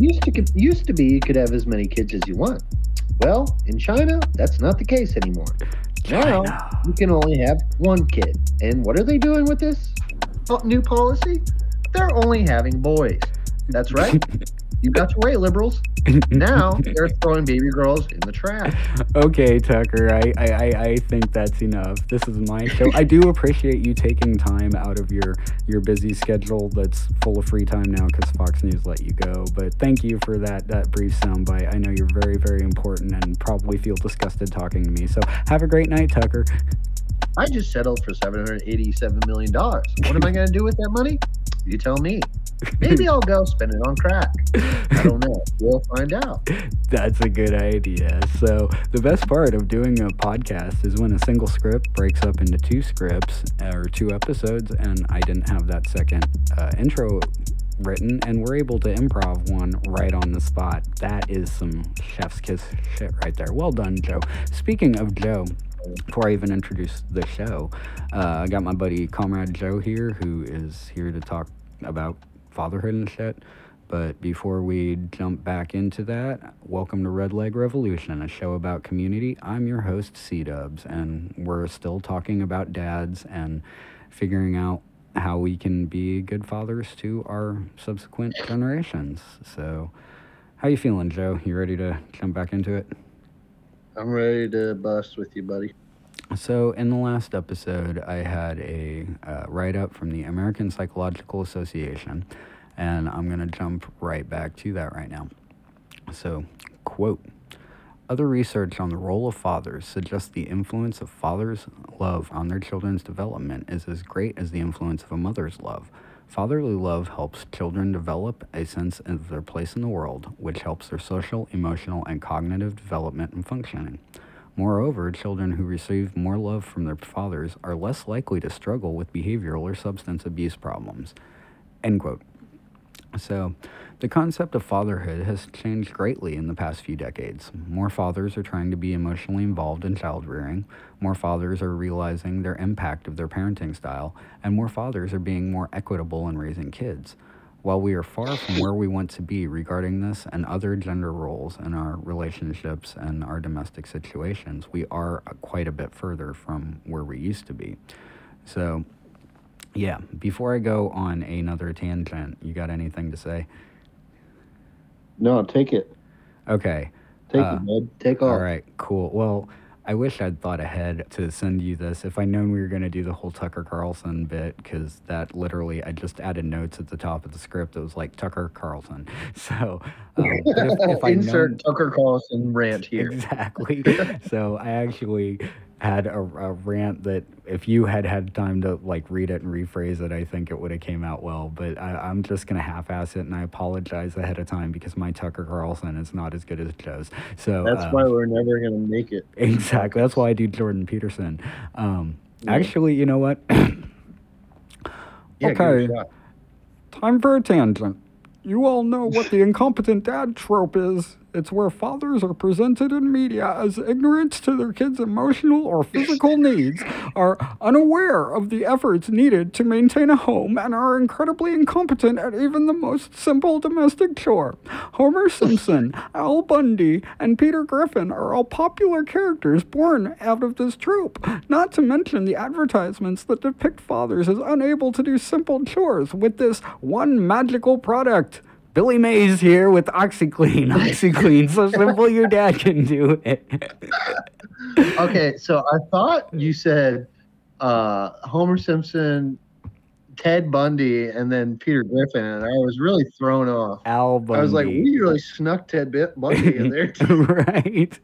Used to used to be you could have as many kids as you want. Well, in China, that's not the case anymore. Now you can only have one kid. And what are they doing with this new policy? They're only having boys. That's right. You got your way, liberals. Now they're throwing baby girls in the trash. Okay, Tucker, I, I, I think that's enough. This is my show. I do appreciate you taking time out of your, your busy schedule that's full of free time now because Fox News let you go. But thank you for that, that brief soundbite. I know you're very, very important and probably feel disgusted talking to me. So have a great night, Tucker. I just settled for $787 million. What am I going to do with that money? You tell me. Maybe I'll go spend it on crack. I don't know. We'll find out. That's a good idea. So, the best part of doing a podcast is when a single script breaks up into two scripts or two episodes, and I didn't have that second uh, intro written, and we're able to improv one right on the spot. That is some chef's kiss shit right there. Well done, Joe. Speaking of Joe, before I even introduce the show, uh, I got my buddy Comrade Joe here, who is here to talk about fatherhood and shit. But before we jump back into that, welcome to Red Leg Revolution, a show about community. I'm your host, C Dubs, and we're still talking about dads and figuring out how we can be good fathers to our subsequent generations. So, how you feeling, Joe? You ready to jump back into it? I'm ready to bust with you, buddy. So, in the last episode, I had a uh, write up from the American Psychological Association, and I'm going to jump right back to that right now. So, quote Other research on the role of fathers suggests the influence of fathers' love on their children's development is as great as the influence of a mother's love. Fatherly love helps children develop a sense of their place in the world, which helps their social, emotional, and cognitive development and functioning. Moreover, children who receive more love from their fathers are less likely to struggle with behavioral or substance abuse problems. End quote. So, the concept of fatherhood has changed greatly in the past few decades. More fathers are trying to be emotionally involved in child rearing, more fathers are realizing their impact of their parenting style, and more fathers are being more equitable in raising kids. While we are far from where we want to be regarding this and other gender roles in our relationships and our domestic situations, we are quite a bit further from where we used to be. So, yeah, before I go on another tangent, you got anything to say? No, take it. Okay. Take uh, it, bud. Take off. All right, cool. Well, I wish I'd thought ahead to send you this. If I'd known we were going to do the whole Tucker Carlson bit, because that literally, I just added notes at the top of the script. It was like Tucker Carlson. So, um, if, if insert known, Tucker Carlson rant here. Exactly. so I actually had a, a, rant that if you had had time to like read it and rephrase it, I think it would have came out well. But I, am just gonna half-ass it, and I apologize ahead of time because my Tucker Carlson is not as good as Joe's. So that's um, why we're never gonna make it. Exactly. That's why I do Jordan Peterson. Um, yeah. Actually, you know what? yeah, okay. Time for a tangent. You all know what the incompetent dad trope is. It's where fathers are presented in media as ignorant to their kids' emotional or physical needs, are unaware of the efforts needed to maintain a home, and are incredibly incompetent at even the most simple domestic chore. Homer Simpson, Al Bundy, and Peter Griffin are all popular characters born out of this trope, not to mention the advertisements that depict fathers as unable to do simple chores with this one magical product. Billy Mays here with OxiClean. OxiClean, so simple your dad can do it. okay, so I thought you said uh, Homer Simpson, Ted Bundy, and then Peter Griffin, and I was really thrown off. Al Bundy. I was like, we really snuck Ted Bundy in there, too. right?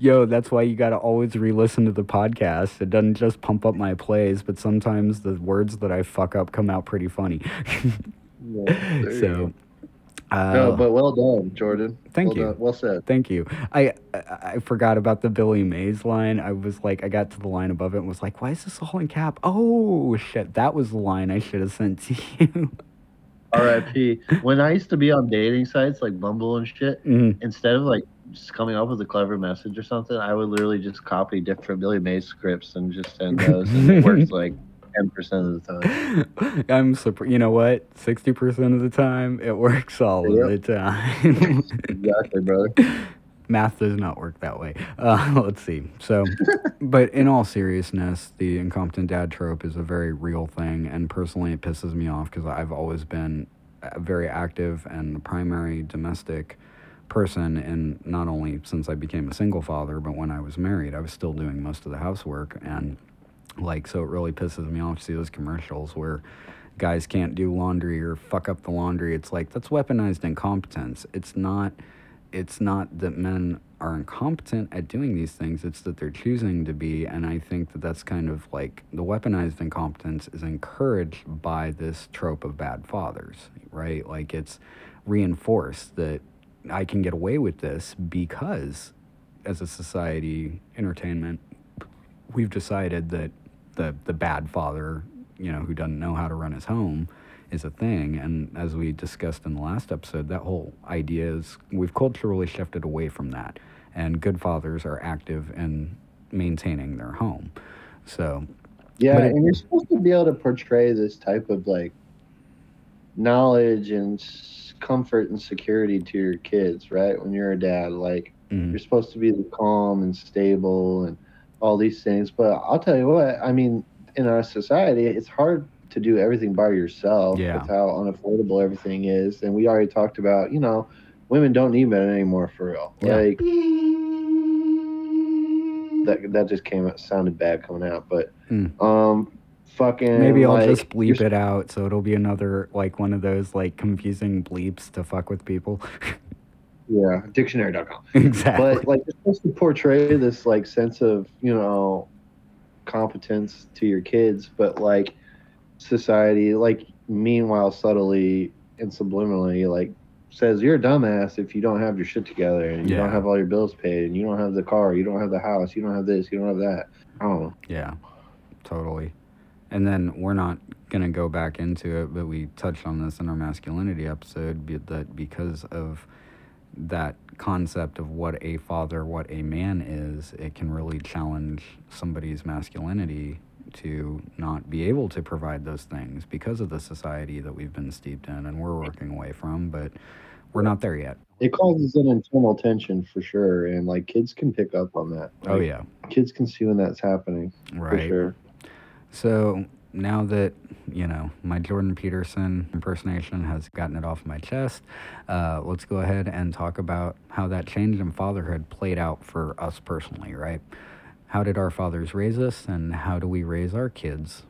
Yo, that's why you got to always re listen to the podcast. It doesn't just pump up my plays, but sometimes the words that I fuck up come out pretty funny. yeah, so uh, no, but well done, Jordan. Thank well you. Done. Well said. Thank you. I, I, forgot about the Billy Mays line. I was like, I got to the line above it and was like, why is this all in cap? Oh shit, that was the line I should have sent to you. R.I.P. When I used to be on dating sites like Bumble and shit, mm-hmm. instead of like just coming up with a clever message or something, I would literally just copy different Billy Mays scripts and just send those, and it works like ten percent of the time. I'm surprised. You know what? Sixty percent of the time, it works all yep. of the time. exactly, brother. Math does not work that way. Uh, let's see. So, but in all seriousness, the incompetent dad trope is a very real thing, and personally, it pisses me off because I've always been very active and the primary domestic person and not only since I became a single father but when I was married I was still doing most of the housework and like so it really pisses me off to see those commercials where guys can't do laundry or fuck up the laundry. It's like that's weaponized incompetence. It's not it's not that men are incompetent at doing these things. It's that they're choosing to be. And i think that that's kind of like the weaponized incompetence is encouraged by this trope of bad fathers right? Like it's reinforced that i can get away with this because as a society entertainment we've decided that the the bad father you know who doesn't know how to run his home is a thing. And as we discussed in the last episode, that whole idea is we've culturally shifted away from that and good fathers are active in maintaining their home. So, yeah, it, and you're supposed to be able to portray this type of like knowledge and comfort and security to your kids, right? When you're a dad, like mm-hmm. you're supposed to be the calm and stable and all these things. But I'll tell you what, I mean, in our society, it's hard to do everything by yourself. Yeah. That's how unaffordable everything is. And we already talked about, you know, women don't need men anymore for real. Yeah. Like that that just came out sounded bad coming out, but mm. um fucking maybe I'll like, just bleep it out so it'll be another like one of those like confusing bleeps to fuck with people. yeah, dictionary.com. Exactly. But like it's supposed to portray this like sense of, you know, competence to your kids, but like society like meanwhile subtly and subliminally like says you're a dumbass if you don't have your shit together and you yeah. don't have all your bills paid and you don't have the car, you don't have the house, you don't have this, you don't have that. I don't know. Yeah, totally. And then we're not gonna go back into it, but we touched on this in our masculinity episode that because of that concept of what a father, what a man is, it can really challenge somebody's masculinity to not be able to provide those things because of the society that we've been steeped in and we're working away from. But we're not there yet. It causes an internal tension for sure, and like kids can pick up on that. Oh, like, oh yeah, kids can see when that's happening. Right. For sure. So now that you know my Jordan Peterson impersonation has gotten it off my chest, uh, let's go ahead and talk about how that change in fatherhood played out for us personally. Right? How did our fathers raise us, and how do we raise our kids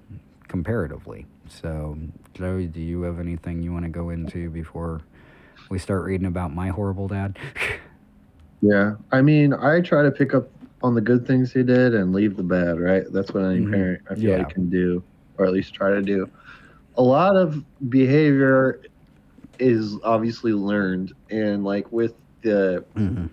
comparatively? So, Joey, do you have anything you want to go into before we start reading about my horrible dad. yeah, I mean, I try to pick up on the good things he did and leave the bad. Right, that's what any mm-hmm. parent I feel yeah. like can do, or at least try to do. A lot of behavior is obviously learned, and like with the mm-hmm.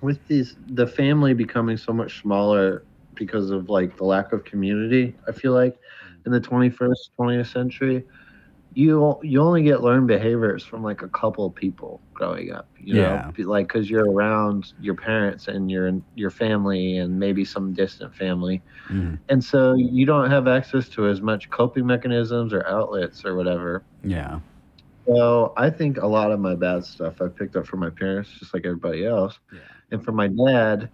with these the family becoming so much smaller because of like the lack of community. I feel like in the 21st 20th century you you only get learned behaviors from like a couple of people growing up you yeah. know like because you're around your parents and your your family and maybe some distant family. Mm. and so you don't have access to as much coping mechanisms or outlets or whatever. Yeah. So i think a lot of my bad stuff i picked up from my parents just like everybody else. Yeah. and for my dad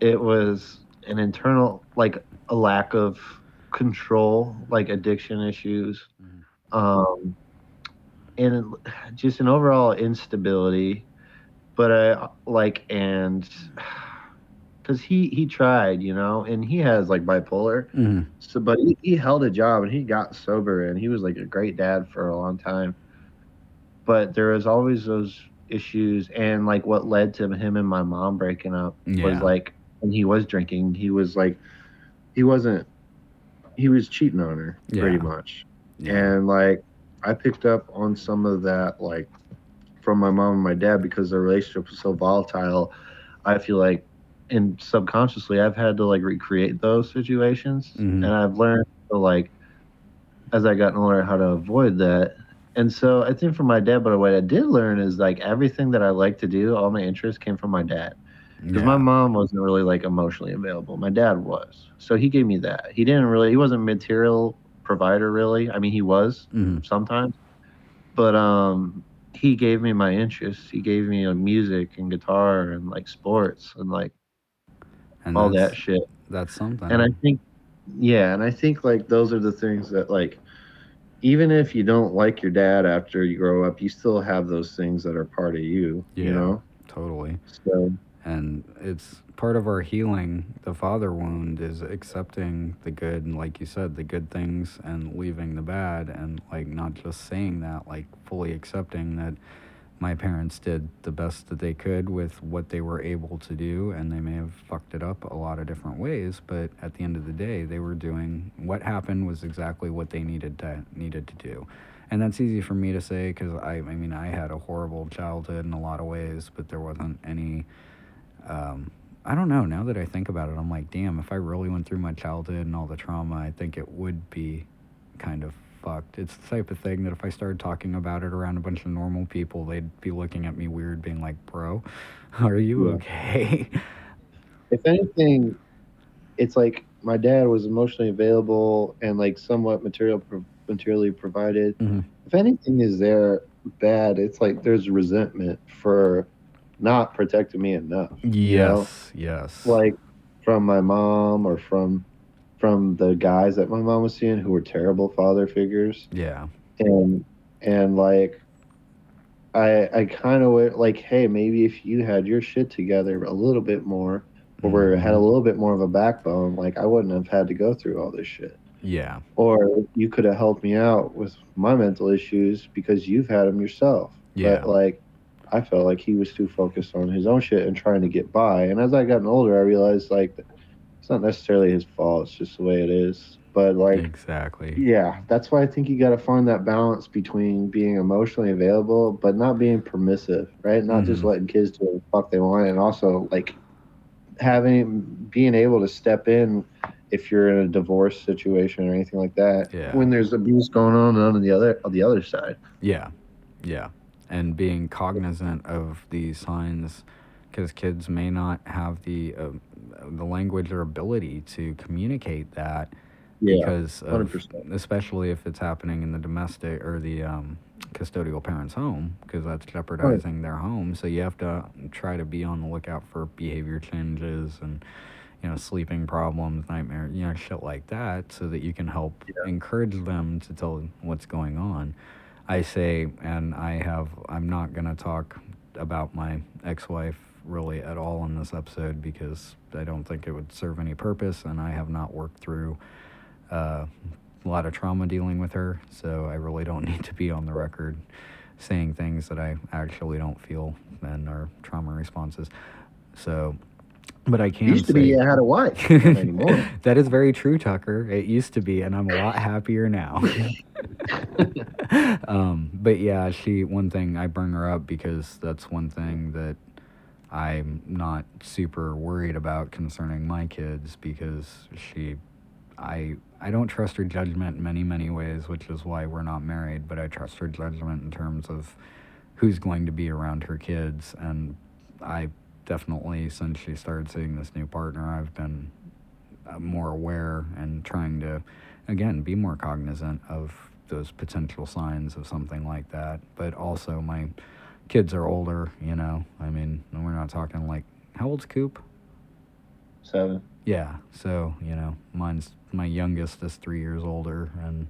it was an internal like a lack of control like addiction issues. Mm um, and just an overall instability. But I like and because he he tried, you know, and he has like bipolar. Mm-hmm. So, but he, he held a job and he got sober and he was like a great dad for a long time. But there was always those issues and like what led to him and my mom breaking up yeah. was like when he was drinking, he was like he wasn't he was cheating on her yeah. pretty much. Yeah. And like I picked up on some of that like from my mom and my dad because their relationship was so volatile. I feel like and subconsciously I've had to like recreate those situations mm-hmm. and I've learned to like as I got older how to avoid that. And so I think from my dad, but what I did learn is like everything that I like to do, all my interests came from my dad. because Yeah. my mom wasn't really like emotionally available. My dad was, so he gave me that. He didn't really. He wasn't material provider really. I mean, he was Mhm. sometimes, but um, he gave me my interests. He gave me like, music and guitar and like sports and like And all that shit. That's something. And I think, yeah, and I think like those are the things that like, even if you don't like your dad after you grow up, you still have those things that are part of you. Yeah. You know. totally. So and it's part of our healing. The father wound is accepting the good and like you said the good things and leaving the bad and like not just saying that like fully accepting that my parents did the best that they could with what they were able to do and they may have fucked it up a lot of different ways but at the end of the day they were doing what happened was exactly what they needed to needed to do. And that's easy for me to say because I, I mean i had a horrible childhood in a lot of ways but there wasn't any um, I don't know. Now that I think about it, I'm like, damn, if I really went through my childhood and all the trauma, I think it would be kind of fucked. It's the type of thing that if I started talking about it around a bunch of normal people, they'd be looking at me weird, being like, bro, are you Yeah. okay? if anything, it's like my dad was emotionally available and like somewhat material pro- materially provided. Mhm. If anything is there bad, it's like there's resentment for not protecting me enough. yes, yes. Like from my mom or from from the guys that my mom was seeing who were terrible father figures yeah, and and like I I kind of like hey maybe if you had your shit together a little bit more or had a Mhm. little bit more of a backbone like I wouldn't have had to go through all this shit yeah, or you could have helped me out with my mental issues because you've had them yourself Yeah. but like I felt like he was too focused on his own shit and trying to get by and as I gotten older I realized like it's not necessarily his fault it's just the way it is but like exactly. yeah, that's why I think you got to find that balance between being emotionally available but not being permissive, right? Not just Mhm. letting kids do what the fuck they want, and also like having being able to step in if you're in a divorce situation or anything like that. Yeah. When there's abuse going on on the other on the other side. Yeah, yeah, and being cognizant of these signs, because kids may not have the uh, the language or ability to communicate that Yeah, because of, especially if it's happening in the domestic or the um, custodial parent's home, because that's jeopardizing their home. So you have to try to be on the lookout for behavior changes and you know sleeping problems, nightmare, you know shit like that, so that you can help Yeah. encourage them to tell what's going on. I say, and I have, I'm not gonna talk about my ex-wife really at all in this episode because I don't think it would serve any purpose, and I have not worked through uh, a lot of trauma dealing with her, so I really don't need to be on the record saying things that I actually don't feel and are trauma responses. So, but I can't. Used to say, be I had a wife, anymore. that is very true, Tucker. It used to be, and I'm a lot happier now. um, but yeah, she. One thing I bring her up because that's one thing that I'm not super worried about concerning my kids because she, I, I don't trust her judgment in many many ways, which is why we're not married. But I trust her judgment in terms of who's going to be around her kids, and I definitely since she started seeing this new partner, I've been uh, more aware and trying to again be more cognizant of those potential signs of something like that. But also my kids are older you know? I mean we're not talking like how old's coop? Seven. yeah so you know mine's my youngest is three years older and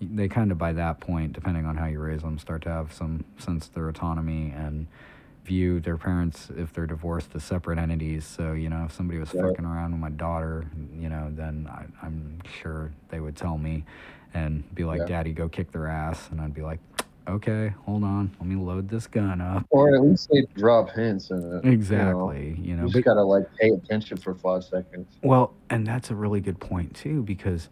they kind of by that point depending on how you raise them start to have some sense of their autonomy and view their parents if they're divorced as separate entities so you know if somebody was fucking around with my daughter you know then I, i'm sure they would tell me and be like Yeah. daddy go kick their ass and i'd be like okay hold on let me load this gun up Or at least they drop hints in it. exactly you You, know, know? you but just gotta like pay attention for five seconds. Well, and that's a really good point too, because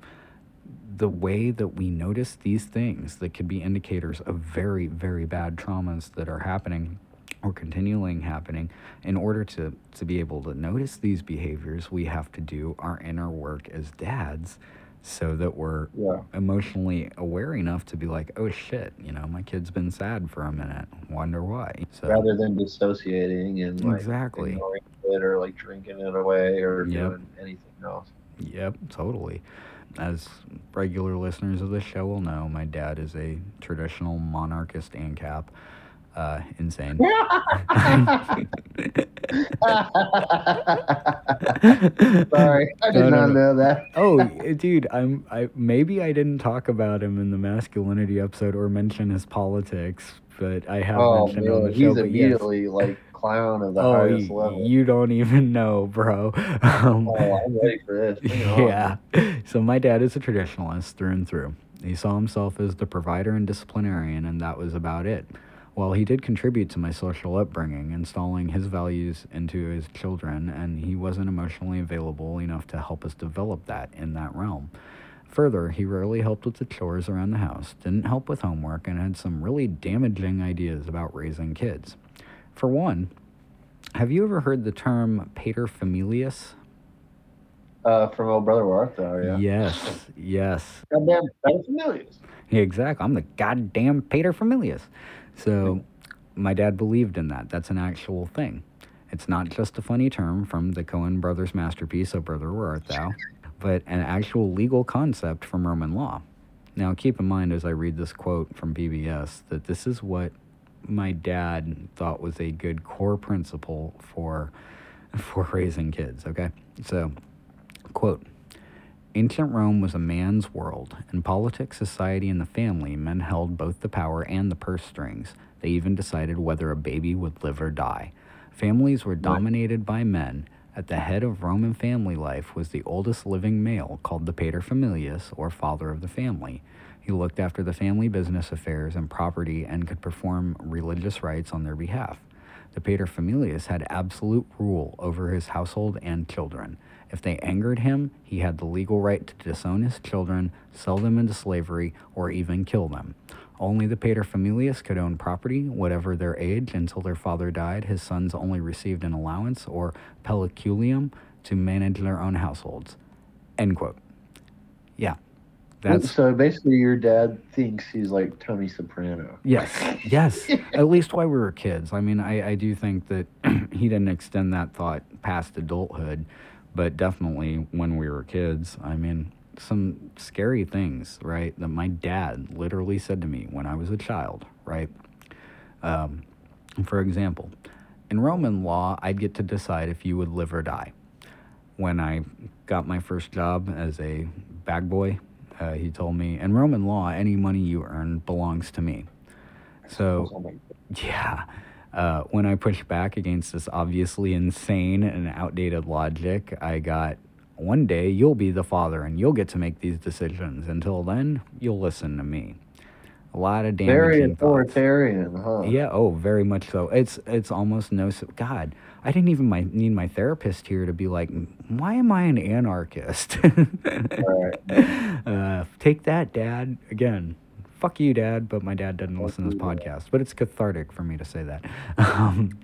the way that we notice these things that could be indicators of very, very bad traumas that are happening or continuing happening, in order to, to be able to notice these behaviors, we have to do our inner work as dads so that we're Yeah. emotionally aware enough to be like, oh shit, you know, my kid's been sad for a minute. Wonder why. So Rather than dissociating and like Exactly. ignoring it or like drinking it away or Yep. doing anything else. Yep, totally. As regular listeners of the show will know, my dad is a traditional monarchist ANCAP. Uh, insane. Sorry, I did No, no, not no. know that. oh, eh, dude, I'm. I maybe I didn't talk about him in the masculinity episode or mention his politics, but I have Oh mentioned on man, the he's show. Yes. immediately like clown of the Oh, highest y- level. you don't even know, bro. Um, oh, I'm ready for this. On. yeah. So my dad is a traditionalist through and through. He saw himself as the provider and disciplinarian, and that was about it. While he did contribute to my social upbringing, installing his values into his children, and he wasn't emotionally available enough to help us develop that in that realm. Further, he rarely helped with the chores around the house, didn't help with homework, and had some really damaging ideas about raising kids. For one, have you ever heard the term paterfamilias? Uh, from O Brother Where Art Thou, yeah. Yes, yes. Goddamn, that's familiar. Yeah, exactly. I'm the goddamn paterfamilias. So my dad believed in that. That's an actual thing. It's not just a funny term from the Coen brothers' masterpiece, O Brother Where Art Thou, but an actual legal concept from Roman law. Now, keep in mind as I read this quote from PBS that this is what my dad thought was a good core principle for for raising kids, okay? So, quote Ancient Rome was a man's world. In politics, society, and the family, men held both the power and the purse strings. They even decided whether a baby would live or die. Families were dominated by men. At the head of Roman family life was the oldest living male, called the paterfamilias, or father of the family. He looked after the family business affairs and property and could perform religious rites on their behalf. The paterfamilias had absolute rule over his household and children. If they angered him, he had the legal right to disown his children, sell them into slavery, or even kill them. Only the paterfamilias could own property, whatever their age, until their father died. His sons only received an allowance or peculium to manage their own households. End quote. Yeah. That's so basically your dad thinks he's like Tony Soprano. Yes, yes. At least while we were kids. I mean, I, I do think that he didn't extend that thought past adulthood, but definitely when we were kids. I mean, some scary things, right? That my dad literally said to me when I was a child, right? Um, for example, in Roman law, I'd get to decide if you would live or die. When I got my first job as a bag boy, uh, he told me, in Roman law, any money you earn belongs to me. So, yeah. Uh, when I pushed back against this obviously insane and outdated logic, I got one day you'll be the father and you'll get to make these decisions. Until then, you'll listen to me. A lot of damaging Very thoughts. authoritarian, huh? Yeah. Oh, very much so. It's it's almost no. God, I didn't even my, need my therapist here to be like, why am I an anarchist? Right. uh, take that, Dad. Again, fuck you, Dad. But my dad doesn't Fuck listen to this you, Dad. podcast. But it's cathartic for me to say that. Um,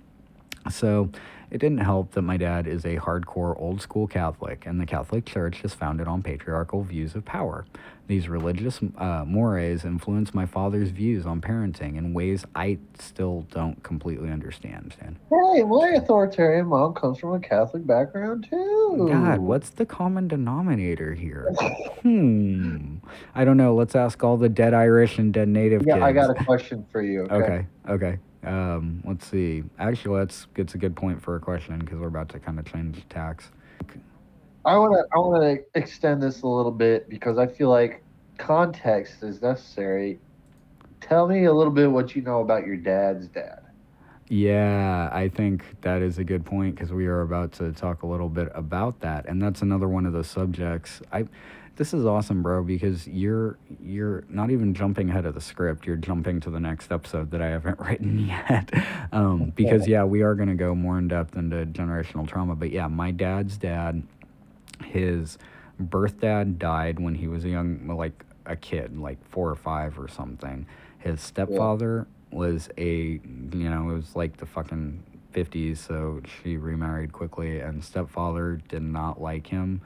so it didn't help that my dad is a hardcore old school Catholic, and the Catholic Church is founded on patriarchal views of power. These religious uh, mores influence my father's views on parenting in ways I still don't completely understand. Dan. Hey, my authoritarian mom comes from a Catholic background too. God, what's the common denominator here? Hmm. I don't know. Let's ask all the dead Irish and dead native Yeah, kids. I got a question for you. Okay. Okay. Okay. Um, let's see. Actually, that's it's a good point for a question because we're about to kind of change tax. I want to I want to extend this a little bit because I feel like context is necessary. Tell me a little bit what you know about your dad's dad. Yeah, I think that is a good point because we are about to talk a little bit about that, and that's another one of the subjects. I, this is awesome, bro, because you're you're not even jumping ahead of the script. You're jumping to the next episode that I haven't written yet, um, because yeah, we are gonna go more in depth into generational trauma. But yeah, my dad's dad, his birth dad died when he was a young, like a kid, like four or five or something. His stepfather was a, you know, it was like the fucking 50s, so she remarried quickly, and stepfather did not like him.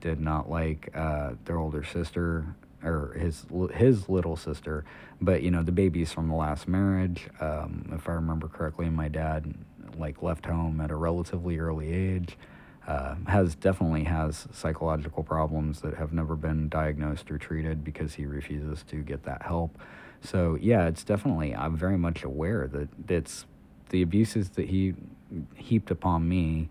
Did not like uh, their older sister or his his little sister, but you know the babies from the last marriage. Um, if I remember correctly, my dad like left home at a relatively early age. Uh, has definitely has psychological problems that have never been diagnosed or treated because he refuses to get that help. So yeah, it's definitely I'm very much aware that it's the abuses that he heaped upon me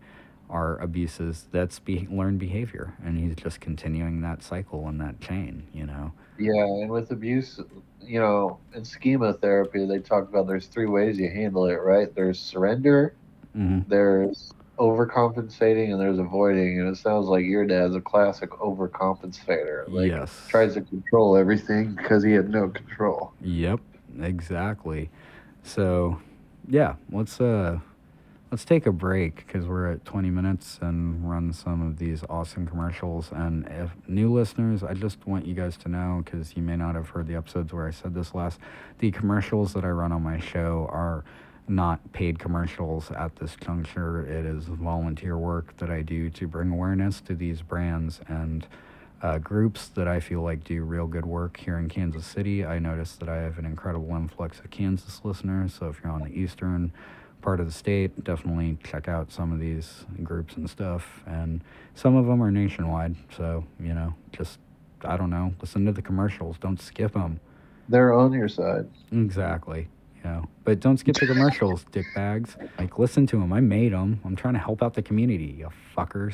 are abuses that's be- learned behavior and he's just continuing that cycle and that chain you know? Yeah and with abuse you know in schema therapy they talk about there's three ways you handle it right? There's surrender mm-hmm. there's overcompensating and there's avoiding and it sounds like your dad's a classic overcompensator like yes. tries to control everything because he had no control. Yep exactly. So yeah let's uh Let's take a break because we're at 20 minutes and run some of these awesome commercials. And if new listeners, I just want you guys to know because you may not have heard the episodes where I said this last. The commercials that I run on my show are not paid commercials at this juncture. It is volunteer work that I do to bring awareness to these brands and uh, groups that I feel like do real good work here in Kansas City. I noticed that I have an incredible influx of Kansas listeners. So if you're on the eastern, part of the state, definitely check out some of these groups and stuff. And some of them are nationwide. So, you know, just, I don't know, listen to the commercials. Don't skip them. They're on your side. Exactly. You know, but don't skip the commercials, dick bags. Like, listen to them. I made them. I'm trying to help out the community, you fuckers.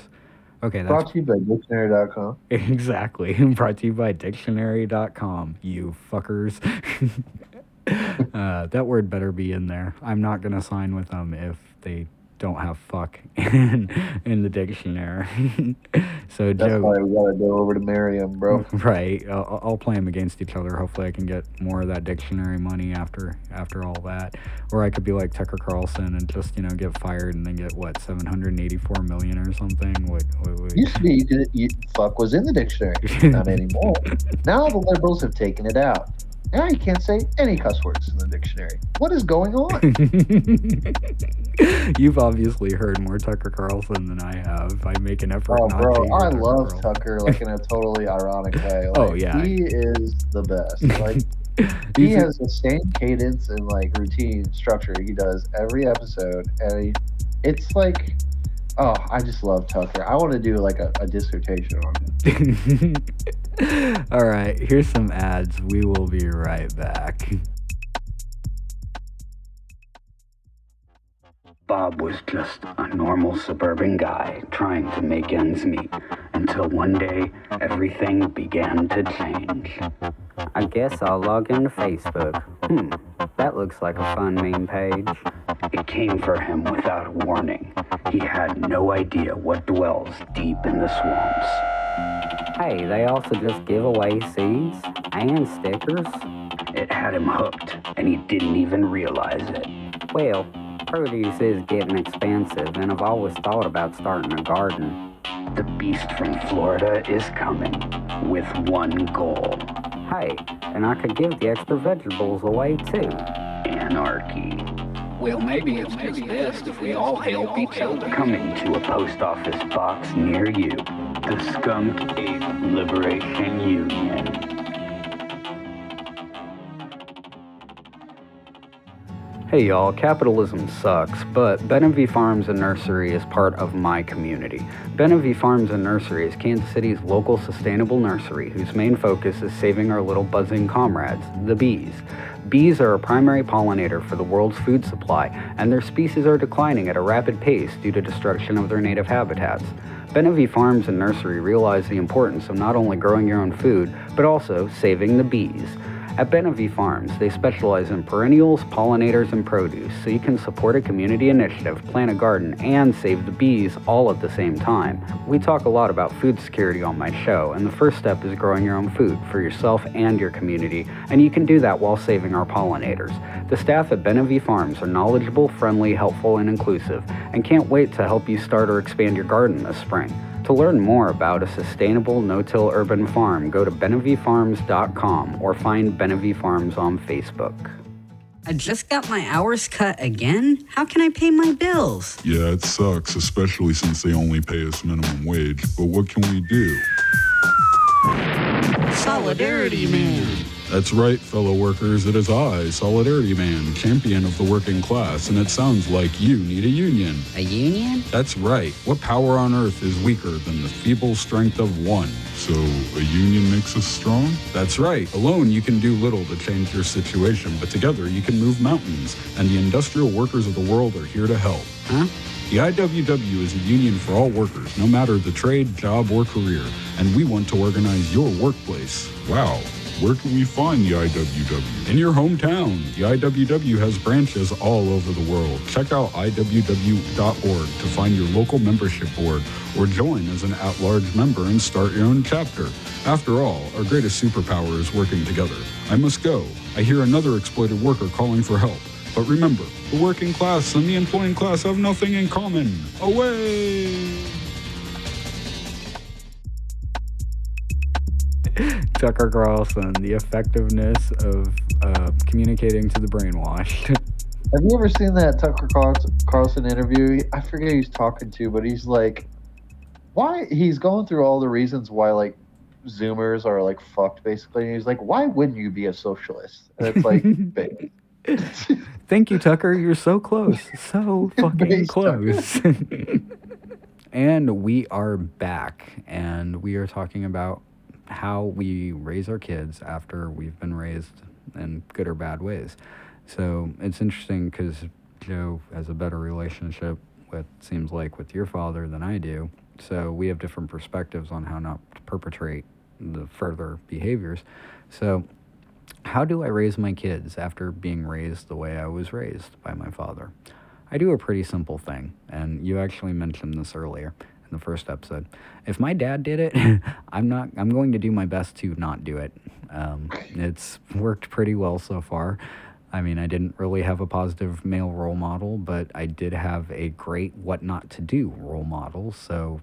Okay, that's brought to you by dictionary.com. Exactly. brought to you by dictionary.com, you fuckers. uh, that word better be in there. I'm not gonna sign with them if they don't have fuck in in the dictionary. so that's Joe, why we gotta go over to Merriam, bro. Right. I'll, I'll play them against each other. Hopefully, I can get more of that dictionary money after after all that. Or I could be like Tucker Carlson and just you know get fired and then get what 784 million or something. Wait, wait, wait. Used to be you could you, fuck was in the dictionary, not anymore. now the liberals have taken it out. Now you can't say any cuss words in the dictionary. What is going on? You've obviously heard more Tucker Carlson than I have. I make an effort. Oh, bro, I Tucker love Carlson. Tucker like in a totally ironic way. Oh, like, oh yeah, he is the best. Like he has the same cadence and like routine structure he does every episode, and he, it's like Oh, I just love Tucker. I want to do like a, a dissertation on him. All right, here's some ads. We will be right back. Bob was just a normal suburban guy trying to make ends meet until one day everything began to change. I guess I'll log into Facebook. Hmm, that looks like a fun meme page. It came for him without a warning. He had no idea what dwells deep in the swamps. Hey, they also just give away seeds and stickers. It had him hooked, and he didn't even realize it. Well, produce is getting expensive, and I've always thought about starting a garden. The beast from Florida is coming with one goal. Hey, and I could give the extra vegetables away too. Anarchy. Well, maybe it's just best if we all help each other. Coming to a post office box near you, the Skunk Ape Liberation Union. Hey y'all, capitalism sucks, but Benavie Farms and Nursery is part of my community. Benavie Farms and Nursery is Kansas City's local sustainable nursery whose main focus is saving our little buzzing comrades, the bees. Bees are a primary pollinator for the world's food supply, and their species are declining at a rapid pace due to destruction of their native habitats. Benavie Farms and Nursery realize the importance of not only growing your own food, but also saving the bees. At Benavie Farms, they specialize in perennials, pollinators, and produce, so you can support a community initiative, plant a garden, and save the bees all at the same time. We talk a lot about food security on my show, and the first step is growing your own food for yourself and your community, and you can do that while saving our pollinators. The staff at Benavie Farms are knowledgeable, friendly, helpful, and inclusive, and can't wait to help you start or expand your garden this spring. To learn more about a sustainable no-till urban farm, go to benaviefarms.com or find Benavie Farms on Facebook. I just got my hours cut again? How can I pay my bills? Yeah, it sucks, especially since they only pay us minimum wage. But what can we do? Solidarity Man. That's right, fellow workers. It is I, Solidarity Man, champion of the working class, and it sounds like you need a union. A union? That's right. What power on earth is weaker than the feeble strength of one? So, a union makes us strong? That's right. Alone, you can do little to change your situation, but together, you can move mountains, and the industrial workers of the world are here to help. Huh? The IWW is a union for all workers, no matter the trade, job, or career, and we want to organize your workplace. Wow. Where can we find the IWW? In your hometown. The IWW has branches all over the world. Check out IWW.org to find your local membership board or join as an at large member and start your own chapter. After all, our greatest superpower is working together. I must go. I hear another exploited worker calling for help. But remember, the working class and the employing class have nothing in common. Away! Tucker Carlson, the effectiveness of uh, communicating to the brainwashed. Have you ever seen that Tucker Carlson, interview? I forget who he's talking to, but he's like, why? He's going through all the reasons why like Zoomers are like fucked, basically. And he's like, why wouldn't you be a socialist? And it's like. Thank you, Tucker. You're so close. So fucking close. and we are back, and we are talking about how we raise our kids after we've been raised in good or bad ways. So it's interesting because Joe has a better relationship with, seems like, with your father than I do. So we have different perspectives on how not to perpetrate the further behaviors. So how do I raise my kids after being raised the way I was raised by my father? I do a pretty simple thing, and you actually mentioned this earlier in the first episode. If my dad did it, I'm not. I'm going to do my best to not do it. Um, it's worked pretty well so far. I mean, I didn't really have a positive male role model, but I did have a great what not to do role model. So,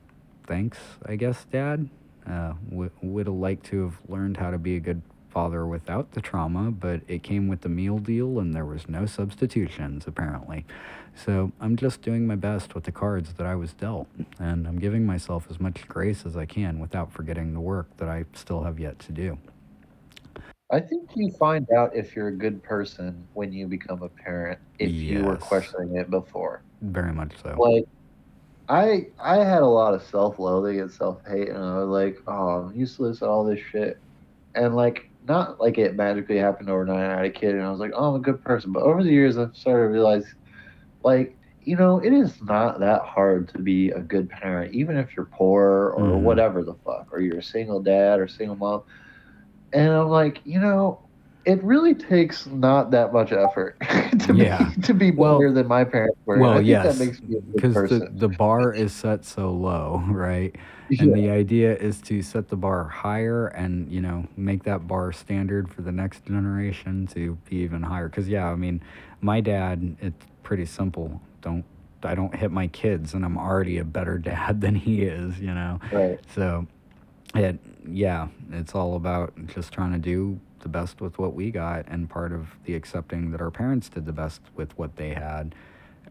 thanks, I guess, Dad. Uh, would have liked to have learned how to be a good father without the trauma, but it came with the meal deal and there was no substitutions, apparently. So I'm just doing my best with the cards that I was dealt, and I'm giving myself as much grace as I can without forgetting the work that I still have yet to do. I think you find out if you're a good person when you become a parent if you were questioning it before. Very much so. Like I I had a lot of self loathing and self hate and I was like, oh I'm useless at all this shit. And like not like it magically happened overnight I had a kid and I was like, Oh I'm a good person. But over the years I've started to realize like, you know, it is not that hard to be a good parent, even if you're poor or Mhm. whatever the fuck, or you're a single dad or single mom. And I'm like, you know, it really takes not that much effort to Yeah. be to be Well- better than my parents were. Well, I yes, that makes me a good because the, the bar is set so low, right? And the idea is to set the bar higher and, you know, make that bar standard for the next generation to be even higher. Because, yeah, I mean, my dad, it's pretty simple. Don't, I don't hit my kids, and I'm already a better dad than he is, you know? Right. So, it, yeah, it's all about just trying to do the best with what we got. And part of the accepting that our parents did the best with what they had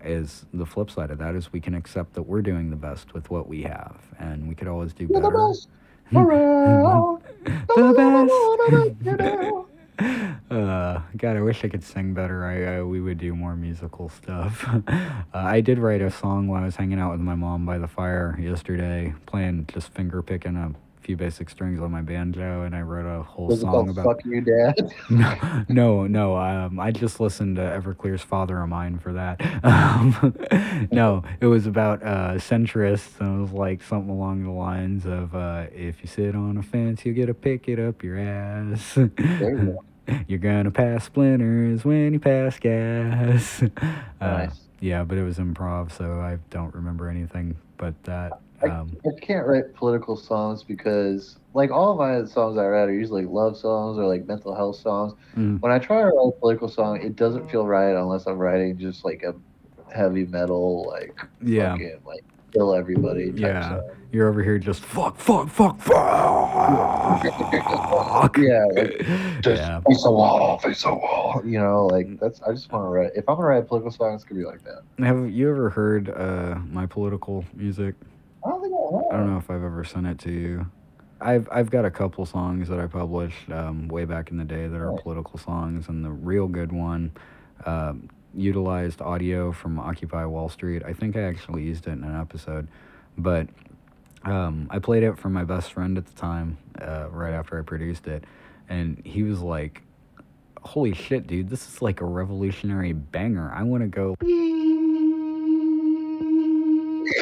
is the flip side of that is we can accept that we're doing the best with what we have and we could always do You're the better. best the best. uh, God, I wish I could sing better. I uh, we would do more musical stuff. uh, I did write a song while I was hanging out with my mom by the fire yesterday, playing just finger picking a few basic strings on my banjo, and I wrote a whole Was song called about. "Fuck You, Dad"? No, no, no. Um, I just listened to Everclear's "Father of Mine" for that. Um, no, it was about uh, centrists, and it was like something along the lines of, uh, "If you sit on a fence, you get to pick it up your ass. You. You're gonna pass splinters when you pass gas." Uh, Nice. Yeah, but it was improv, so I don't remember anything but that. I, Um, I can't write political songs because, like, all of my songs I write are usually love songs or like mental health songs. mm, When I try to write a political song, it doesn't feel right unless I'm writing just like a heavy metal, like yeah. fucking like kill everybody. type Yeah. song. You're over here just fuck, fuck, fuck, fuck. Yeah, like, just Yeah. face a wall, face a wall. You know, like that's. I just want to write. If I'm gonna write a political song, it's gonna be like that. Have you ever heard uh, my political music? I don't think I. I don't know if I've ever sent it to you. I've I've got a couple songs that I published um, way back in the day that are political songs, and the real good one um, utilized audio from Occupy Wall Street. I think I actually used it in an episode, but um, I played it for my best friend at the time, uh, right after I produced it, and he was like, "Holy shit, dude! This is like a revolutionary banger. I want to go."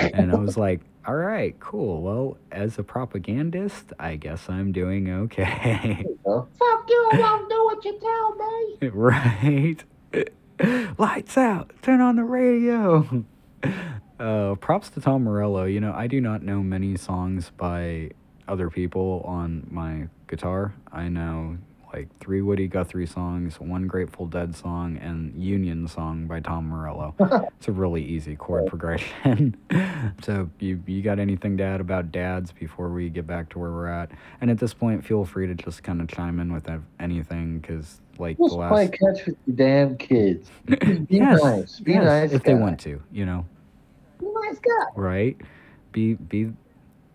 And I was like, all right, cool. Well, as a propagandist, I guess I'm doing okay. Fuck you, I won't do what you tell me. right? Lights out, turn on the radio. Uh, props to Tom Morello. You know, I do not know many songs by other people on my guitar. I know like three Woody Guthrie songs, one Grateful Dead song, and Union song by Tom Morello. it's a really easy chord progression. so you you got anything to add about dads before we get back to where we're at? And at this point, feel free to just kind of chime in with anything because like Just the play catch with your damn kids. Be yes, nice. Be yes, nice. if they want to, you know, You nice guy. right? Be be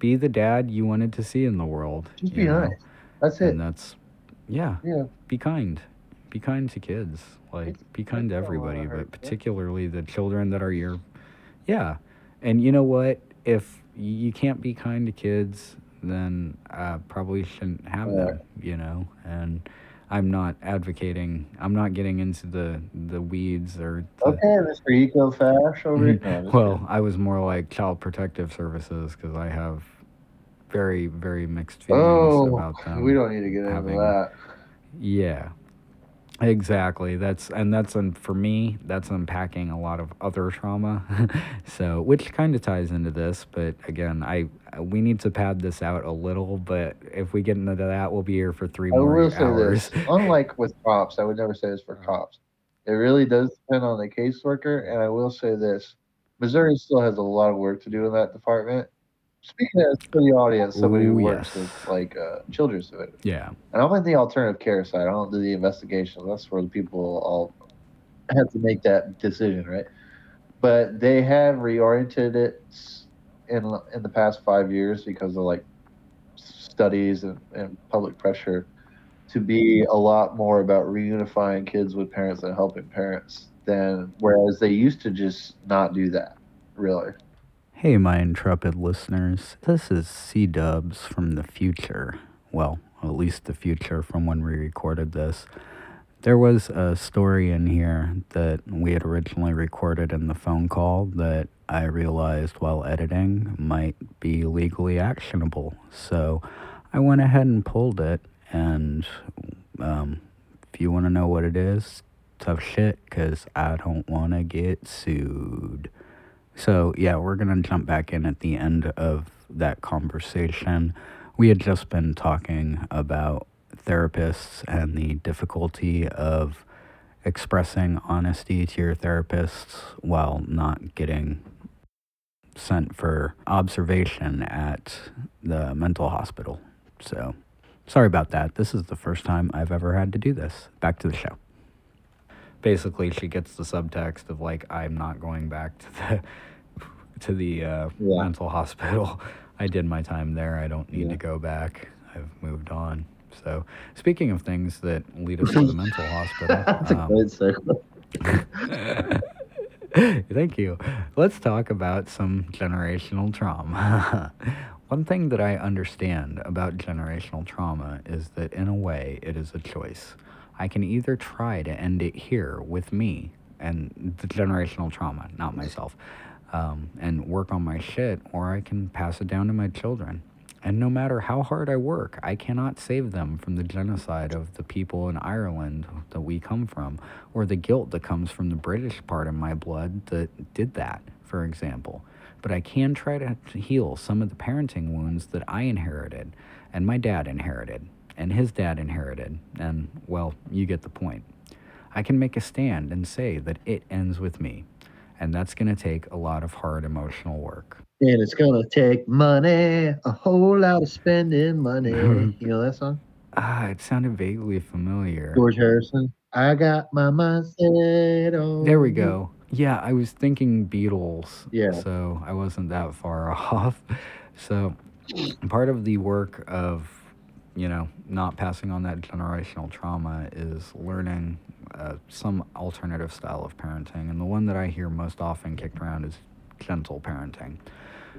be the dad you wanted to see in the world. Just be know? nice. That's it. And that's yeah. Yeah. Be kind. Be kind to kids. Like It's- be kind to it's not a lot everybody, but particularly the children that are your yeah. And you know what? If you can't be kind to kids, then uh, probably shouldn't have Yeah. them. You know, and I'm not advocating. I'm not getting into the the weeds or the, Okay, Mr. Eco Fash over here. No, I'm just well, I was more like child protective services because I have very, very mixed feelings Oh, about them. we don't need to get into that. Yeah, exactly. That's and that's and for me. That's unpacking a lot of other trauma. so, which kind of ties into this, but again, I we need to pad this out a little. But if we get into that, we'll be here for three I more will say hours. this. Unlike with cops, I would never say this for uh-huh. cops. It really does depend on the caseworker, and I will say this: Missouri still has a lot of work to do in that department. Speaking for the audience, somebody who Ooh, works yes. with like uh, children's division, Yeah, and I'm in the alternative care side. I don't do the investigation. That's where the people all have to make that decision, right? But they have reoriented it in in the past five years because of like studies and, and public pressure to be a lot more about reunifying kids with parents and helping parents than whereas they used to just not do that really Hey, my intrepid listeners. This is C Dubs from the future. Well, at least the future from when we recorded this. There was a story in here that we had originally recorded in the phone call that I realized while editing might be legally actionable. So I went ahead and pulled it. And um, if you want to know what it is, tough shit, because I don't want to get sued. So, yeah, we're going to jump back in at the end of that conversation. We had just been talking about therapists and the difficulty of expressing honesty to your therapists while not getting sent for observation at the mental hospital. So, sorry about that. This is the first time I've ever had to do this. Back to the show basically she gets the subtext of like I'm not going back to the to the uh, Yeah. mental hospital. I did my time there. I don't need Yeah. to go back. I've moved on. So speaking of things that lead us to the mental hospital, that's a um, great segment Thank you. Let's talk about some generational trauma. One thing that I understand about generational trauma is that, in a way, it is a choice. I can either try to end it here with me and the generational trauma, not myself, um, and work on my shit, or I can pass it down to my children. And no matter how hard I work, I cannot save them from the genocide of the people in Ireland that we come from, or the guilt that comes from the British part of my blood that did that, for example. But I can try to heal some of the parenting wounds that I inherited, and my dad inherited, and his dad inherited, and, well, you get the point. I can make a stand and say that it ends with me. And that's going to take a lot of hard emotional work. And it's gonna take money, a whole lot of spending money. you know that song? Ah, it sounded vaguely familiar. George Harrison. I got my mindset on. There we go. Yeah, I was thinking Beatles. Yeah. So I wasn't that far off. So part of the work of, you know, not passing on that generational trauma is learning uh, some alternative style of parenting. And the one that I hear most often kicked around is gentle parenting.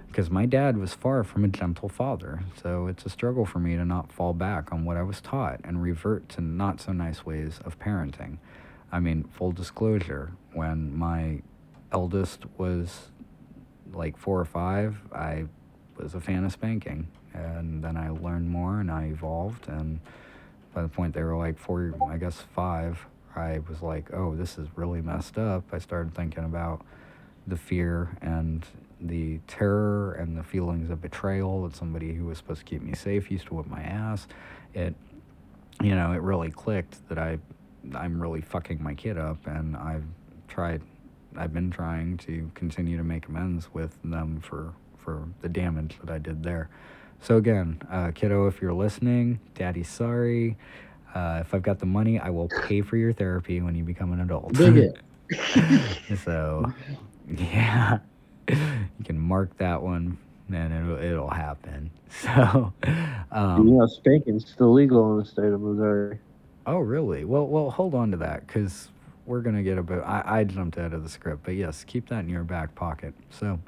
Because my dad was far from a gentle father. So it's a struggle for me to not fall back on what I was taught and revert to not so nice ways of parenting. I mean, full disclosure, when my eldest was like four or five, I was a fan of spanking. And then I learned more and I evolved. And by the point they were like four, I guess five, I was like, oh, this is really messed up. I started thinking about the fear and the terror and the feelings of betrayal that somebody who was supposed to keep me safe used to whip my ass. It, you know, it really clicked that I, I'm really fucking my kid up, and I've tried, I've been trying to continue to make amends with them for for the damage that I did there. So again, uh, kiddo, if you're listening, daddy's sorry. Uh, if I've got the money, I will pay for your therapy when you become an adult. Dig it. so, yeah, you can mark that one, and it'll it'll happen. So, um, you know, spanking's still legal in the state of Missouri. oh really? Well, well, hold on to that because we're gonna get a bit. I, I jumped out of the script, but yes, keep that in your back pocket. So,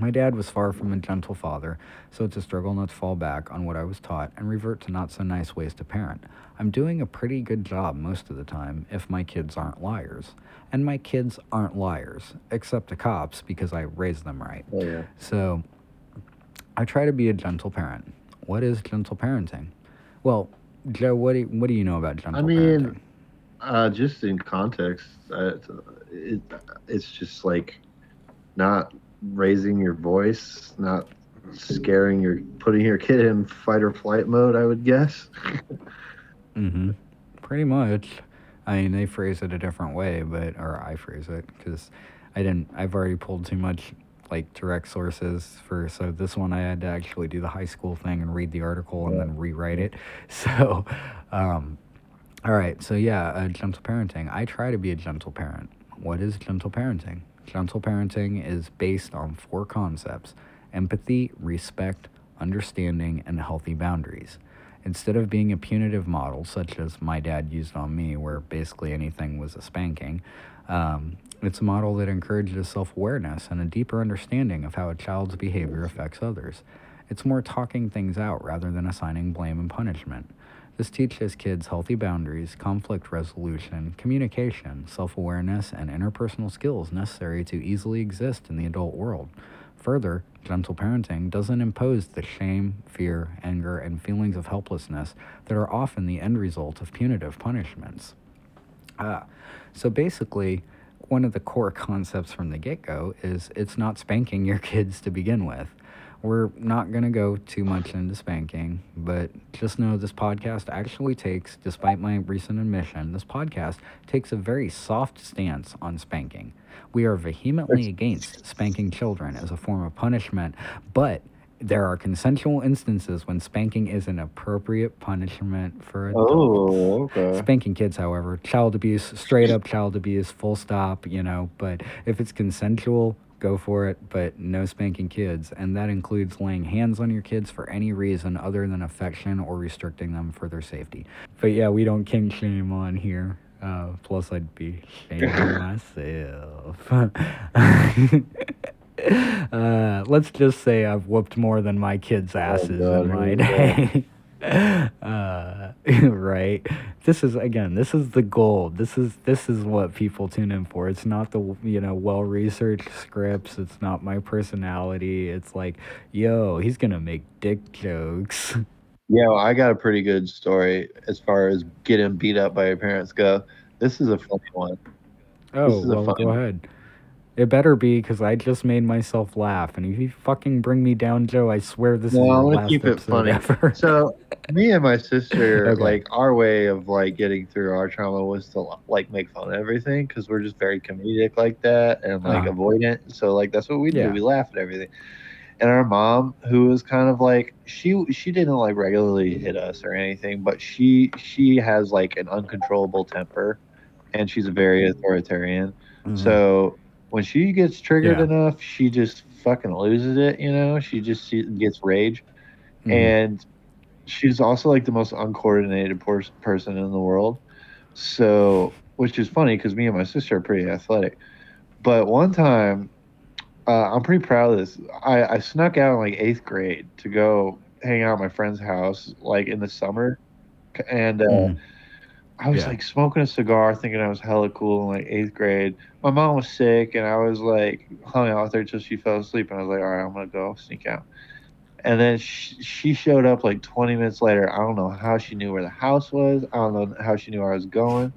my dad was far from a gentle father, so it's a struggle not to fall back on what I was taught and revert to not so nice ways to parent. I'm doing a pretty good job most of the time if my kids aren't liars. And my kids aren't liars, except to cops because I raised them right. Oh yeah. So I try to be a gentle parent. What is gentle parenting? Well, Joe, what do you, what do you know about gentle parenting? I mean, parenting? Uh, just in context, uh, it, it's just like not raising your voice, not scaring your, putting your kid in fight or flight mode. I would guess. Mm-hmm. Pretty much. I mean, they phrase it a different way, but or I phrase it because I didn't. I've already pulled too much like direct sources for. So this one I had to actually do the high school thing and read the article and then rewrite it. So, um, all right. So yeah, uh, gentle parenting. I try to be a gentle parent. What is gentle parenting? Gentle parenting is based on four concepts: empathy, respect, understanding, and healthy boundaries. Instead of being a punitive model, such as my dad used on me, where basically anything was a spanking, um, it's a model that encourages self awareness and a deeper understanding of how a child's behavior affects others. It's more talking things out rather than assigning blame and punishment. This teaches kids healthy boundaries, conflict resolution, communication, self awareness, and interpersonal skills necessary to easily exist in the adult world. Further, gentle parenting doesn't impose the shame, fear, anger, and feelings of helplessness that are often the end result of punitive punishments. Uh, so basically, one of the core concepts from the get go is it's not spanking your kids to begin with. We're not going to go too much into spanking, but just know this podcast actually takes, despite my recent admission, this podcast takes a very soft stance on spanking. We are vehemently against spanking children as a form of punishment, but there are consensual instances when spanking is an appropriate punishment for adults. Oh, okay. Spanking kids, however, child abuse, straight up child abuse, full stop, you know, but if it's consensual, go for it, but no spanking kids. And that includes laying hands on your kids for any reason other than affection or restricting them for their safety. But yeah, we don't kink shame on here. Uh, plus, I'd be shaming myself. uh, let's just say I've whooped more than my kids' asses God, in my here we go. day. uh, right. This is again. This is the gold. This is this is what people tune in for. It's not the you know well researched scripts. It's not my personality. It's like, yo, he's gonna make dick jokes. Yeah, well, I got a pretty good story as far as getting beat up by your parents go. This is a funny one. Oh well, go ahead. It better be because I just made myself laugh, and if you fucking bring me down, Joe, I swear this is Well, your I'm last keep it funny. ever. So, me and my sister, Okay. like our way of like getting through our trauma was to like make fun of everything because we're just very comedic like that and like Uh-huh. avoidant. So like that's what we do. Yeah. We laugh at everything. And our mom, who was kind of like she she didn't like regularly hit us or anything, but she she has like an uncontrollable temper, and she's a very authoritarian. Mhm. So when she gets triggered Yeah. enough, she just fucking loses it. You know, she just she gets rage, Mhm. and she's also like the most uncoordinated pers- person in the world. So, which is funny because me and my sister are pretty athletic. But one time, uh, I'm pretty proud of this. I, I snuck out in like eighth grade to go hang out at my friend's house, like in the summer, and uh, Mhm. I was Yeah. like smoking a cigar, thinking I was hella cool in like eighth grade. My mom was sick, and I was like hung out with her till she fell asleep. And I was like, all right, I'm gonna go sneak out. And then she, she showed up like 20 minutes later. I don't know how she knew where the house was. I don't know how she knew where I was going.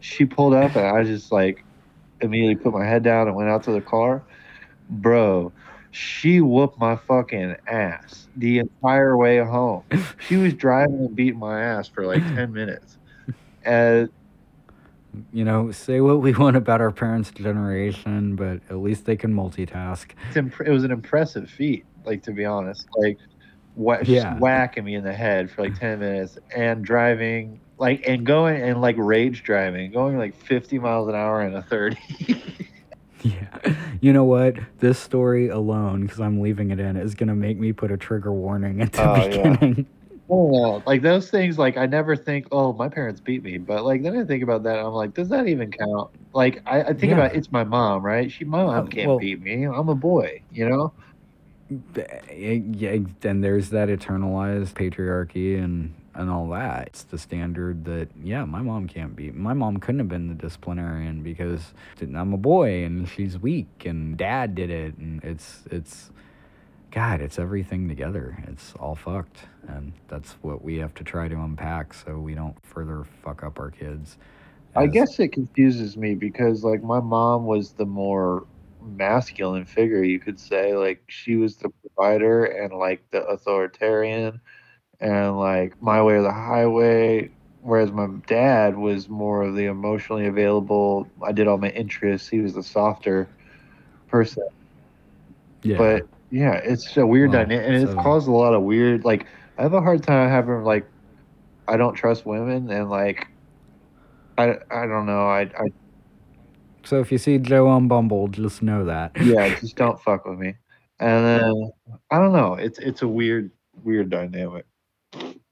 She pulled up, and I just like immediately put my head down and went out to the car. Bro, she whooped my fucking ass the entire way home. She was driving and beating my ass for like 10 minutes. And you know, say what we want about our parents' generation, but at least they can multitask. it's imp- it was an impressive feat, like to be honest. Like, wha- just Yeah. whacking me in the head for like 10 minutes and driving, like, and going and like rage driving, going like 50 miles an hour in a 30. Yeah. You know what? This story alone, because I'm leaving it in, is going to make me put a trigger warning at the Oh, yeah. Oh, like those things, like I never think, oh, my parents beat me, but like then I think about that, I'm like, does that even count? Like I, I think Yeah. about it's my mom, right? She, my mom Oh, can't well- beat me. I'm a boy, you know. Eh, yeah, and there's that eternalized patriarchy and and all that. It's the standard that yeah, my mom can't be. My mom couldn't have been the disciplinarian because I'm a boy and she's weak and dad did it and it's it's God, it's everything together. It's all fucked and that's what we have to try to unpack so we don't further fuck up our kids. I guess it confuses me because like my mom was the more masculine figure, you could say. Like she was the provider and like the authoritarian and like my way or the highway. Whereas my dad was more of the emotionally available. I did all my interests. He was the softer person. yeah. But yeah, it's a weird Well, dynamic, and it's caused a lot of weird. Like I have a hard time having like I don't trust women, and like I I don't know. I I so if you see Joe on Bumble, just know that. yeah, just don't fuck with me. And then I don't know. It's it's a weird weird dynamic.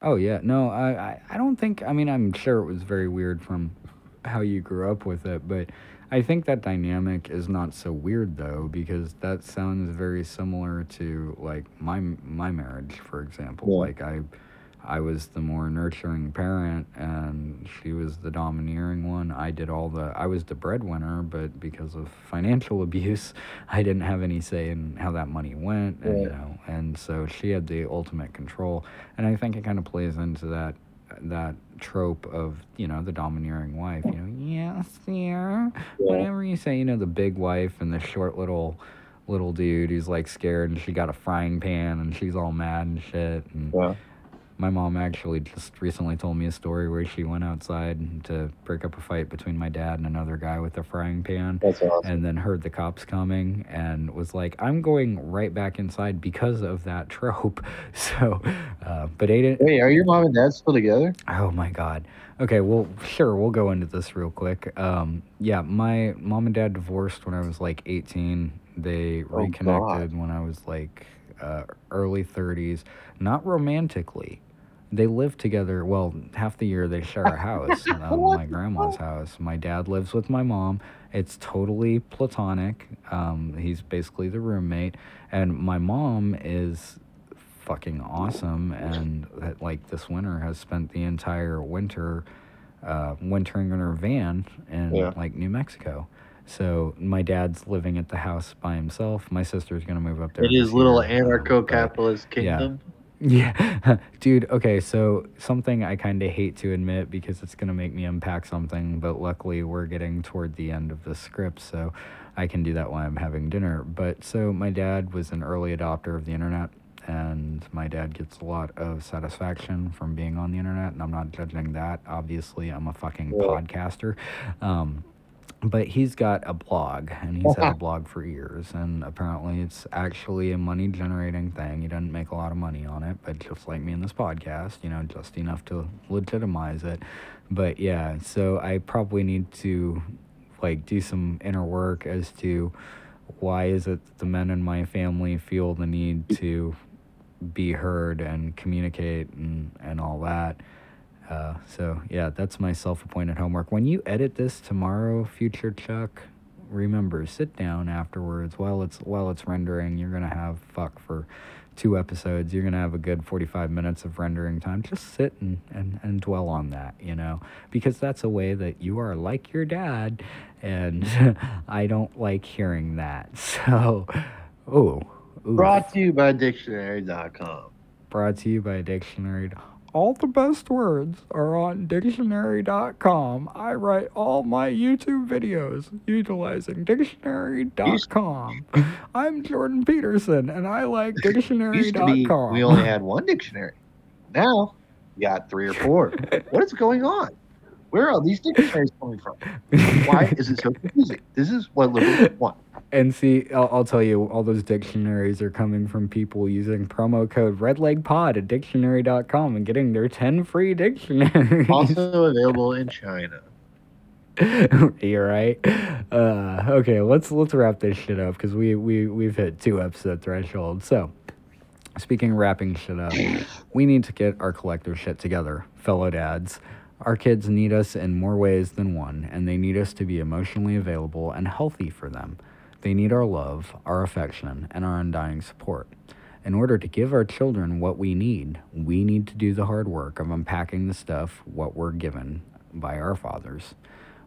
Oh yeah, no, I, I, I don't think. I mean, I'm sure it was very weird from how you grew up with it, but I think that dynamic is not so weird though, because that sounds very similar to like my my marriage, for example. Yeah. Like I, I was the more nurturing parent, and she was the domineering one. I did all the. I was the breadwinner, but because of financial abuse, I didn't have any say in how that money went, and you know, and so she had the ultimate control and I think it kind of plays into that that trope of you know the domineering wife. You know, yes, dear, whatever you say. You know, the big wife and the short little little dude who's like scared, and she got a frying pan, and she's all mad and shit. And Yeah. My mom actually just recently told me a story where she went outside to break up a fight between my dad and another guy with a frying pan That's awesome. and then heard the cops coming and was like, I'm going right back inside because of that trope. So, uh, but Aiden, Wait, are your mom and dad still together? oh my God. Okay, well, sure, we'll go into this real quick. Um, yeah, my mom and dad divorced when I was like 18. They Oh, reconnected when I was like uh, early 30s, not romantically. They live together. Well, half the year they share a house, um, my grandma's house. My dad lives with my mom. It's totally platonic. Um, he's basically the roommate, and my mom is fucking awesome. And like this winter has spent the entire winter uh, wintering in her van in Yeah. like New Mexico. So my dad's living at the house by himself. My sister's gonna move up there. It is little anarcho-capitalist kingdom. yeah, dude. Okay, so something I kind of hate to admit because it's gonna make me unpack something, but luckily we're getting toward the end of the script, so I can do that while I'm having dinner. But so my dad was an early adopter of the internet, and my dad gets a lot of satisfaction from being on the internet, and I'm not judging that. Obviously, I'm a fucking Yeah. podcaster. Um, but he's got a blog and he's had a blog for years and apparently it's actually a money generating thing. He doesn't make a lot of money on it but just like me in this podcast you know just enough to legitimize it. But yeah so i probably need to like do some inner work as to why is it that the men in my family feel the need to be heard and communicate and, and all that uh, so yeah, that's my self-appointed homework. When you edit this tomorrow, future Chuck, remember sit down afterwards while it's while it's rendering. You're gonna have fuck for two episodes. You're gonna have a good 45 minutes of rendering time. Just sit and, and, and dwell on that, you know, because that's a way that you are like your dad, and I don't like hearing that. So, oh, Brought to you by Dictionary.com. brought to you by Dictionary. All the best words are on dictionary.com. I write all my YouTube videos utilizing dictionary.com. I'm Jordan Peterson and I like Used to be, dictionary.com. we only had one dictionary. Now, we got three or four. what is going on? Where are all these dictionaries coming from? Why is it so confusing? This is what liberals want. And see, I'll, I'll tell you, all those dictionaries are coming from people using promo code RedLegPod at dictionary.com and getting their 10 free dictionaries. Also available in China. You're right. Uh, okay, let's let's wrap this shit up because we we we've hit two episode threshold. So, speaking of wrapping shit up, we need to get our collective shit together, fellow dads. Our kids need us in more ways than one, and they need us to be emotionally available and healthy for them. They need our love, our affection, and our undying support. In order to give our children what we need, we need to do the hard work of unpacking the stuff what we're given by our fathers.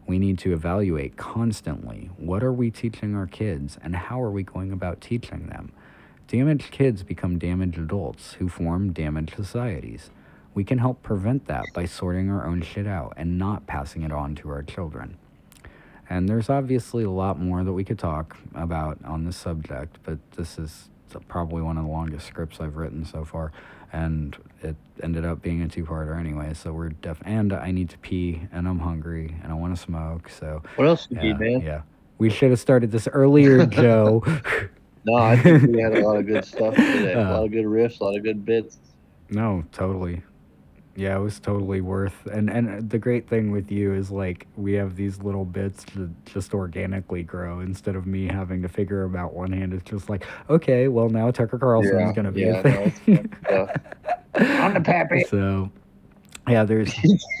We need to evaluate constantly what are we teaching our kids and how are we going about teaching them. Damaged kids become damaged adults who form damaged societies. We can help prevent that by sorting our own shit out and not passing it on to our children. And there's obviously a lot more that we could talk about on this subject, but this is probably one of the longest scripts I've written so far. And it ended up being a two parter anyway, so we're def. And I need to pee, and I'm hungry, and I want to smoke, so. What else you Yeah, need, man? yeah. We should have started this earlier, Joe. No, I think we had a lot of good stuff today. a Uh, lot of good riffs, a lot of good bits. No, totally. Yeah, it was totally worth. And and the great thing with you is like we have these little bits that just organically grow instead of me having to figure them out one hand. It's just like, okay, well now Tucker Carlson's Yeah, gonna be yeah, a thing. it's uh, good stuff. I'm the pappy. so yeah, there's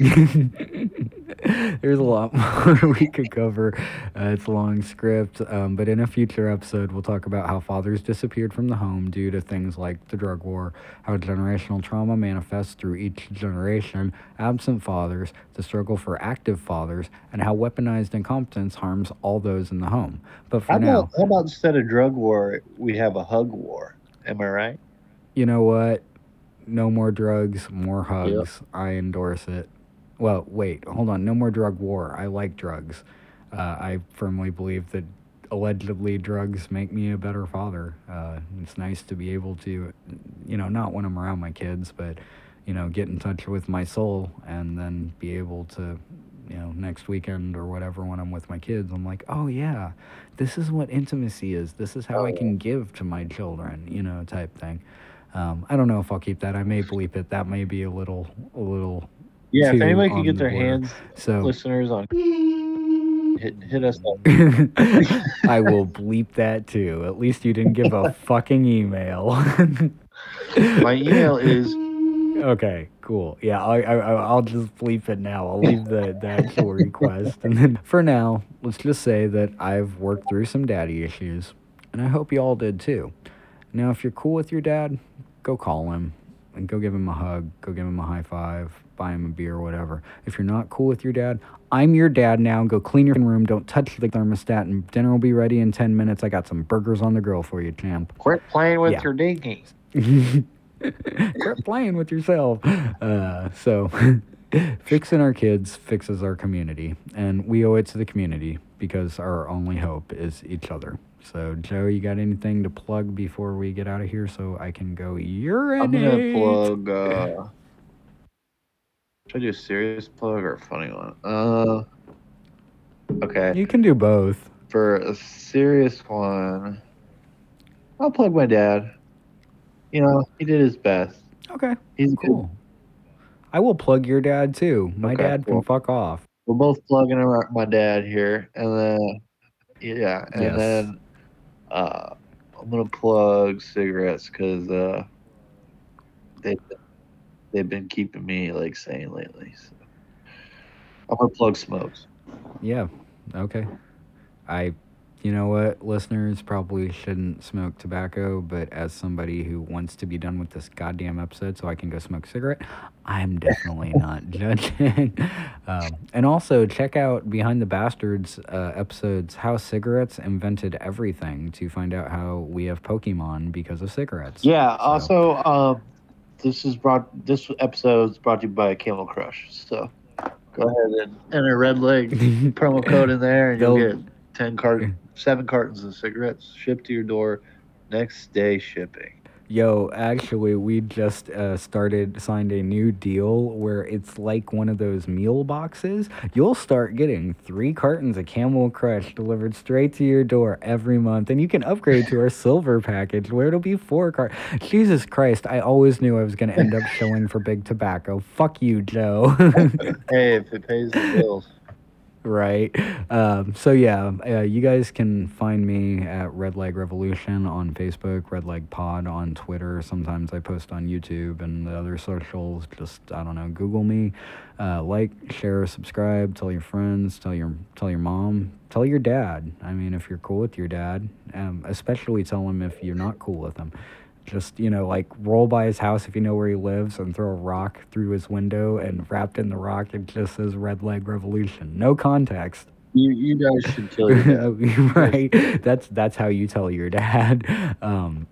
there's a lot more we could cover. Uh, it's a long script, um, but in a future episode, we'll talk about how fathers disappeared from the home due to things like the drug war, how generational trauma manifests through each generation, absent fathers, the struggle for active fathers, and how weaponized incompetence harms all those in the home. But for How now, about, how about instead of drug war, we have a hug war? Am I right? you know what? No more drugs, more hugs. I endorse it. Well, wait, hold on. No more drug war. I like drugs. Uh, I firmly believe that allegedly drugs make me a better father. Uh, it's nice to be able to, you know, not when I'm around my kids, but, you know, get in touch with my soul and then be able to, you know, next weekend or whatever when I'm with my kids, I'm like, oh yeah, this is what intimacy is. This is how Oh, I can give to my children, you know, type thing. Um, I don't know if I'll keep that. I may bleep it. That may be a little, a little. Yeah, if anybody can get the their hands, So listeners, on hit, hit us up. I will bleep that too. At least you didn't give a fucking email. My email is Okay, cool. Yeah, I, I, I- I'll just bleep it now. I'll leave the, the actual request. And then for now, let's just say that I've worked through some daddy issues, and I hope you all did too. Now, if you're cool with your dad, go call him and go give him a hug, go give him a high five, buy him a beer, whatever. If you're not cool with your dad, I'm your dad now. Go clean your room. Don't touch the thermostat, and dinner will be ready in 10 minutes. I got some burgers on the grill for you, champ. quit playing with Yeah. your dinkies. Quit playing with yourself. Uh, so, Fixing our kids fixes our community, and we owe it to the community because our only hope is each other. So, Joe, you got anything to plug before we get out of here so I can go urinate? I'm gonna plug. Uh, should I do a serious plug or a funny one? Uh, okay. You can do both. For a serious one, I'll plug my dad. You know, he did his best. Okay. He's cool. I will plug your dad too. My Okay, dad cool. can fuck off. We're both plugging my dad here, and then yeah, and Yes. then uh, I'm gonna plug cigarettes because uh, they they've been keeping me like sane lately. So. I'm gonna plug smokes. Yeah. Okay. I, you know what, listeners probably shouldn't smoke tobacco, but as somebody who wants to be done with this goddamn episode so I can go smoke a cigarette, I'm definitely not judging. um, and also check out Behind the Bastards uh, episodes How Cigarettes Invented Everything to find out how we have Pokemon because of cigarettes. Yeah. So- Also, um, this is brought. This episode is brought to you by Camel Crush. So go ahead and enter red leg promo code in there, and you'll get ten cart, seven cartons of cigarettes shipped to your door, next day shipping. Yo, actually, we just uh, started signed a new deal where it's like one of those meal boxes. You'll start getting three cartons of Camel Crush delivered straight to your door every month, and you can upgrade to our silver package where it'll be four cart. Jesus Christ! I always knew I was gonna end up shilling for big tobacco. Fuck you, Joe. Hey, if it pays the bills. Right? Um, so yeah, uh, you guys can find me at Red Leg Revolution on Facebook, Red Leg Pod on Twitter. Sometimes I post on YouTube and the other socials. Just I don't know, Google me. Uh, like, share, subscribe. Tell your friends. Tell your tell your mom. Tell your dad. I mean, if you're cool with your dad, um, especially tell him if you're not cool with him. Just you know, like roll by his house if you know where he lives, and throw a rock through his window, and wrapped in the rock it just says "Red Leg Revolution." No context. You you guys should kill your dad. right? That's that's how you tell your dad. Um,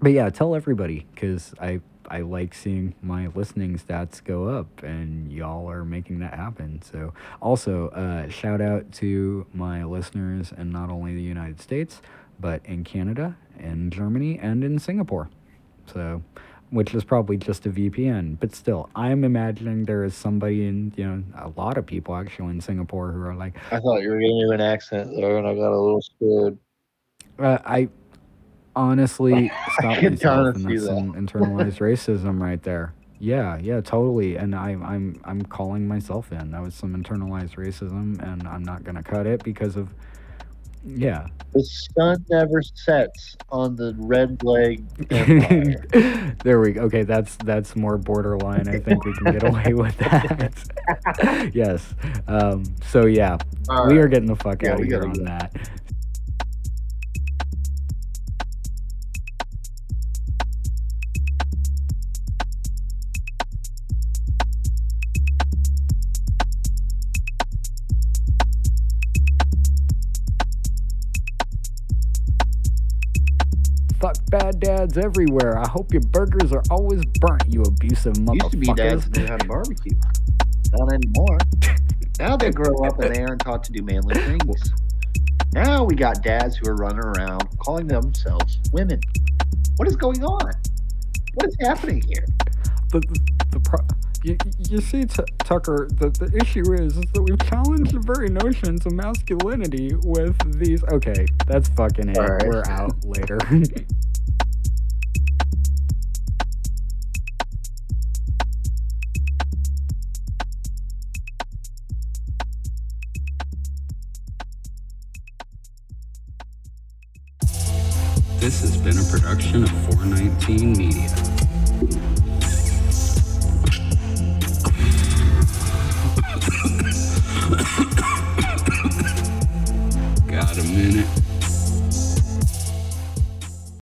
but yeah, tell everybody because I I like seeing my listening stats go up, and y'all are making that happen. So also uh, shout out to my listeners in not only the United States but in Canada, in Germany, and in Singapore. So. Which is probably just a VPN, but still, I'm imagining there is somebody in, you know, a lot of people actually in Singapore who are like, I thought you were gonna an accent there, and I got a little scared. Uh, I honestly stopped myself, and that's some internalized racism right there. Yeah, yeah, totally. And I, I'm, I'm calling myself in. That was some internalized racism, and I'm not gonna cut it because of, yeah. The sun never sets on the red leg there we go. Okay, that's that's more borderline. I think we can get away with that. yes. Um, so yeah, we are getting the fuck Yeah, out of here on that. Dads everywhere. I hope your burgers are always burnt, you abusive motherfucker. Used to be dads motherfuckers. that knew how barbecue. Not anymore. Now they grow up and they aren't taught to do manly things. Now we got dads who are running around calling themselves women. What is going on? What is happening here? the the pro- you, you see, T- Tucker, the, the issue is, is that we've challenged the very notions of masculinity with these. Okay, that's fucking it. Alright. We're out later. production of 419 Media.